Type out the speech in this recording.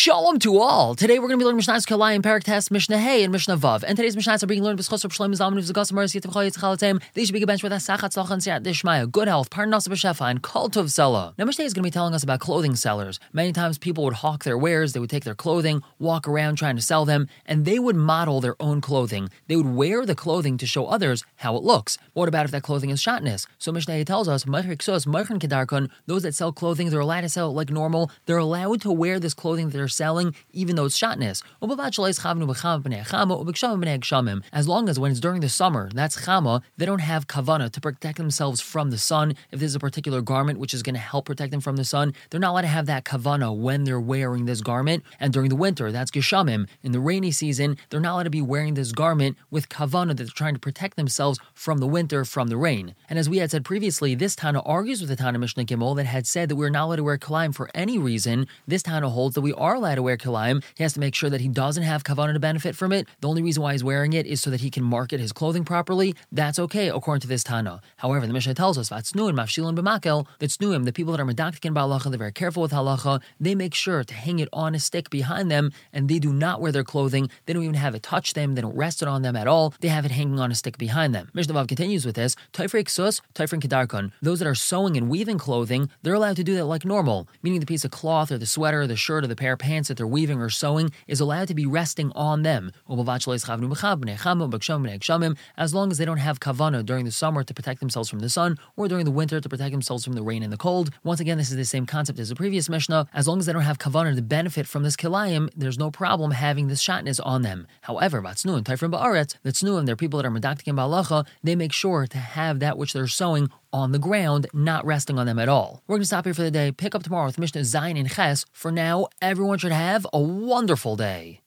Shalom to all. Today we're going to be learning Mishnah's Kalayim, Perek Tes, Mishnah Hey, and Mishnah Vav. And today's Mishnahs are being learned b'schos of Shloim Zalman V'zagas Maris Yitiv Chayit Chalatem. They should be bench with Asachat Tzlach and Siyat Dishmaya, good health, Parnas B'Shefa, and Kol Tov Sela. Now Mishnah is going to be telling us about clothing sellers. Many times people would hawk their wares, they would take their clothing, walk around trying to sell them, and they would model their own clothing. They would wear the clothing to show others how it looks. What about if that clothing is shatnez? So Mishnah tells us, Ma'iriksois Ma'irin Kedarkon. those that sell clothing, they're allowed to sell it like normal. They're allowed to wear this clothing that they're selling, even though it's shatnez. As long as when it's during the summer, that's chama, they don't have kavana to protect themselves from the sun. If there's a particular garment which is going to help protect them from the sun, they're not allowed to have that kavana when they're wearing this garment. And during the winter, that's geshamim. In the rainy season, they're not allowed to be wearing this garment with kavana that they're trying to protect themselves from the winter, from the rain. And as we had said previously, this Tana argues with the Tana Mishnah Gimel that had said that we're not allowed to wear kalaim for any reason. This Tana holds that we are allowed to wear kilayim, he has to make sure that he doesn't have kavanah to benefit from it. The only reason why he's wearing it is so that he can market his clothing properly. That's okay, according to this Tana. However, the Mishnah tells us, Vatsnuim, Mafshilin b'makel, that Snuim, the people that are medakdek in halacha, they're very careful with halacha, they make sure to hang it on a stick behind them, and they do not wear their clothing. They don't even have it touch them, they don't rest it on them at all. They have it hanging on a stick behind them. Mishnah Vav continues with this, Taifrik kedarkon. Those that are sewing and weaving clothing, they're allowed to do that like normal, meaning the piece of cloth or the sweater, or the shirt, or the pair of pants that they're weaving or sewing is allowed to be resting on them. As long as they don't have kavana during the summer to protect themselves from the sun, or during the winter to protect themselves from the rain and the cold. Once again, this is the same concept as the previous Mishnah. As long as they don't have kavana to benefit from this kilayim, there's no problem having this shatnez on them. However, Vatsnuim, Taifrim Ba'aretz, the Tznuim, they're people that are medakdek and ba'alacha, they make sure to have that which they're sewing on the ground, not resting on them at all. We're going to stop here for the day. Pick up tomorrow with Mishnah Zayin and Ches. For now, everyone should have a wonderful day.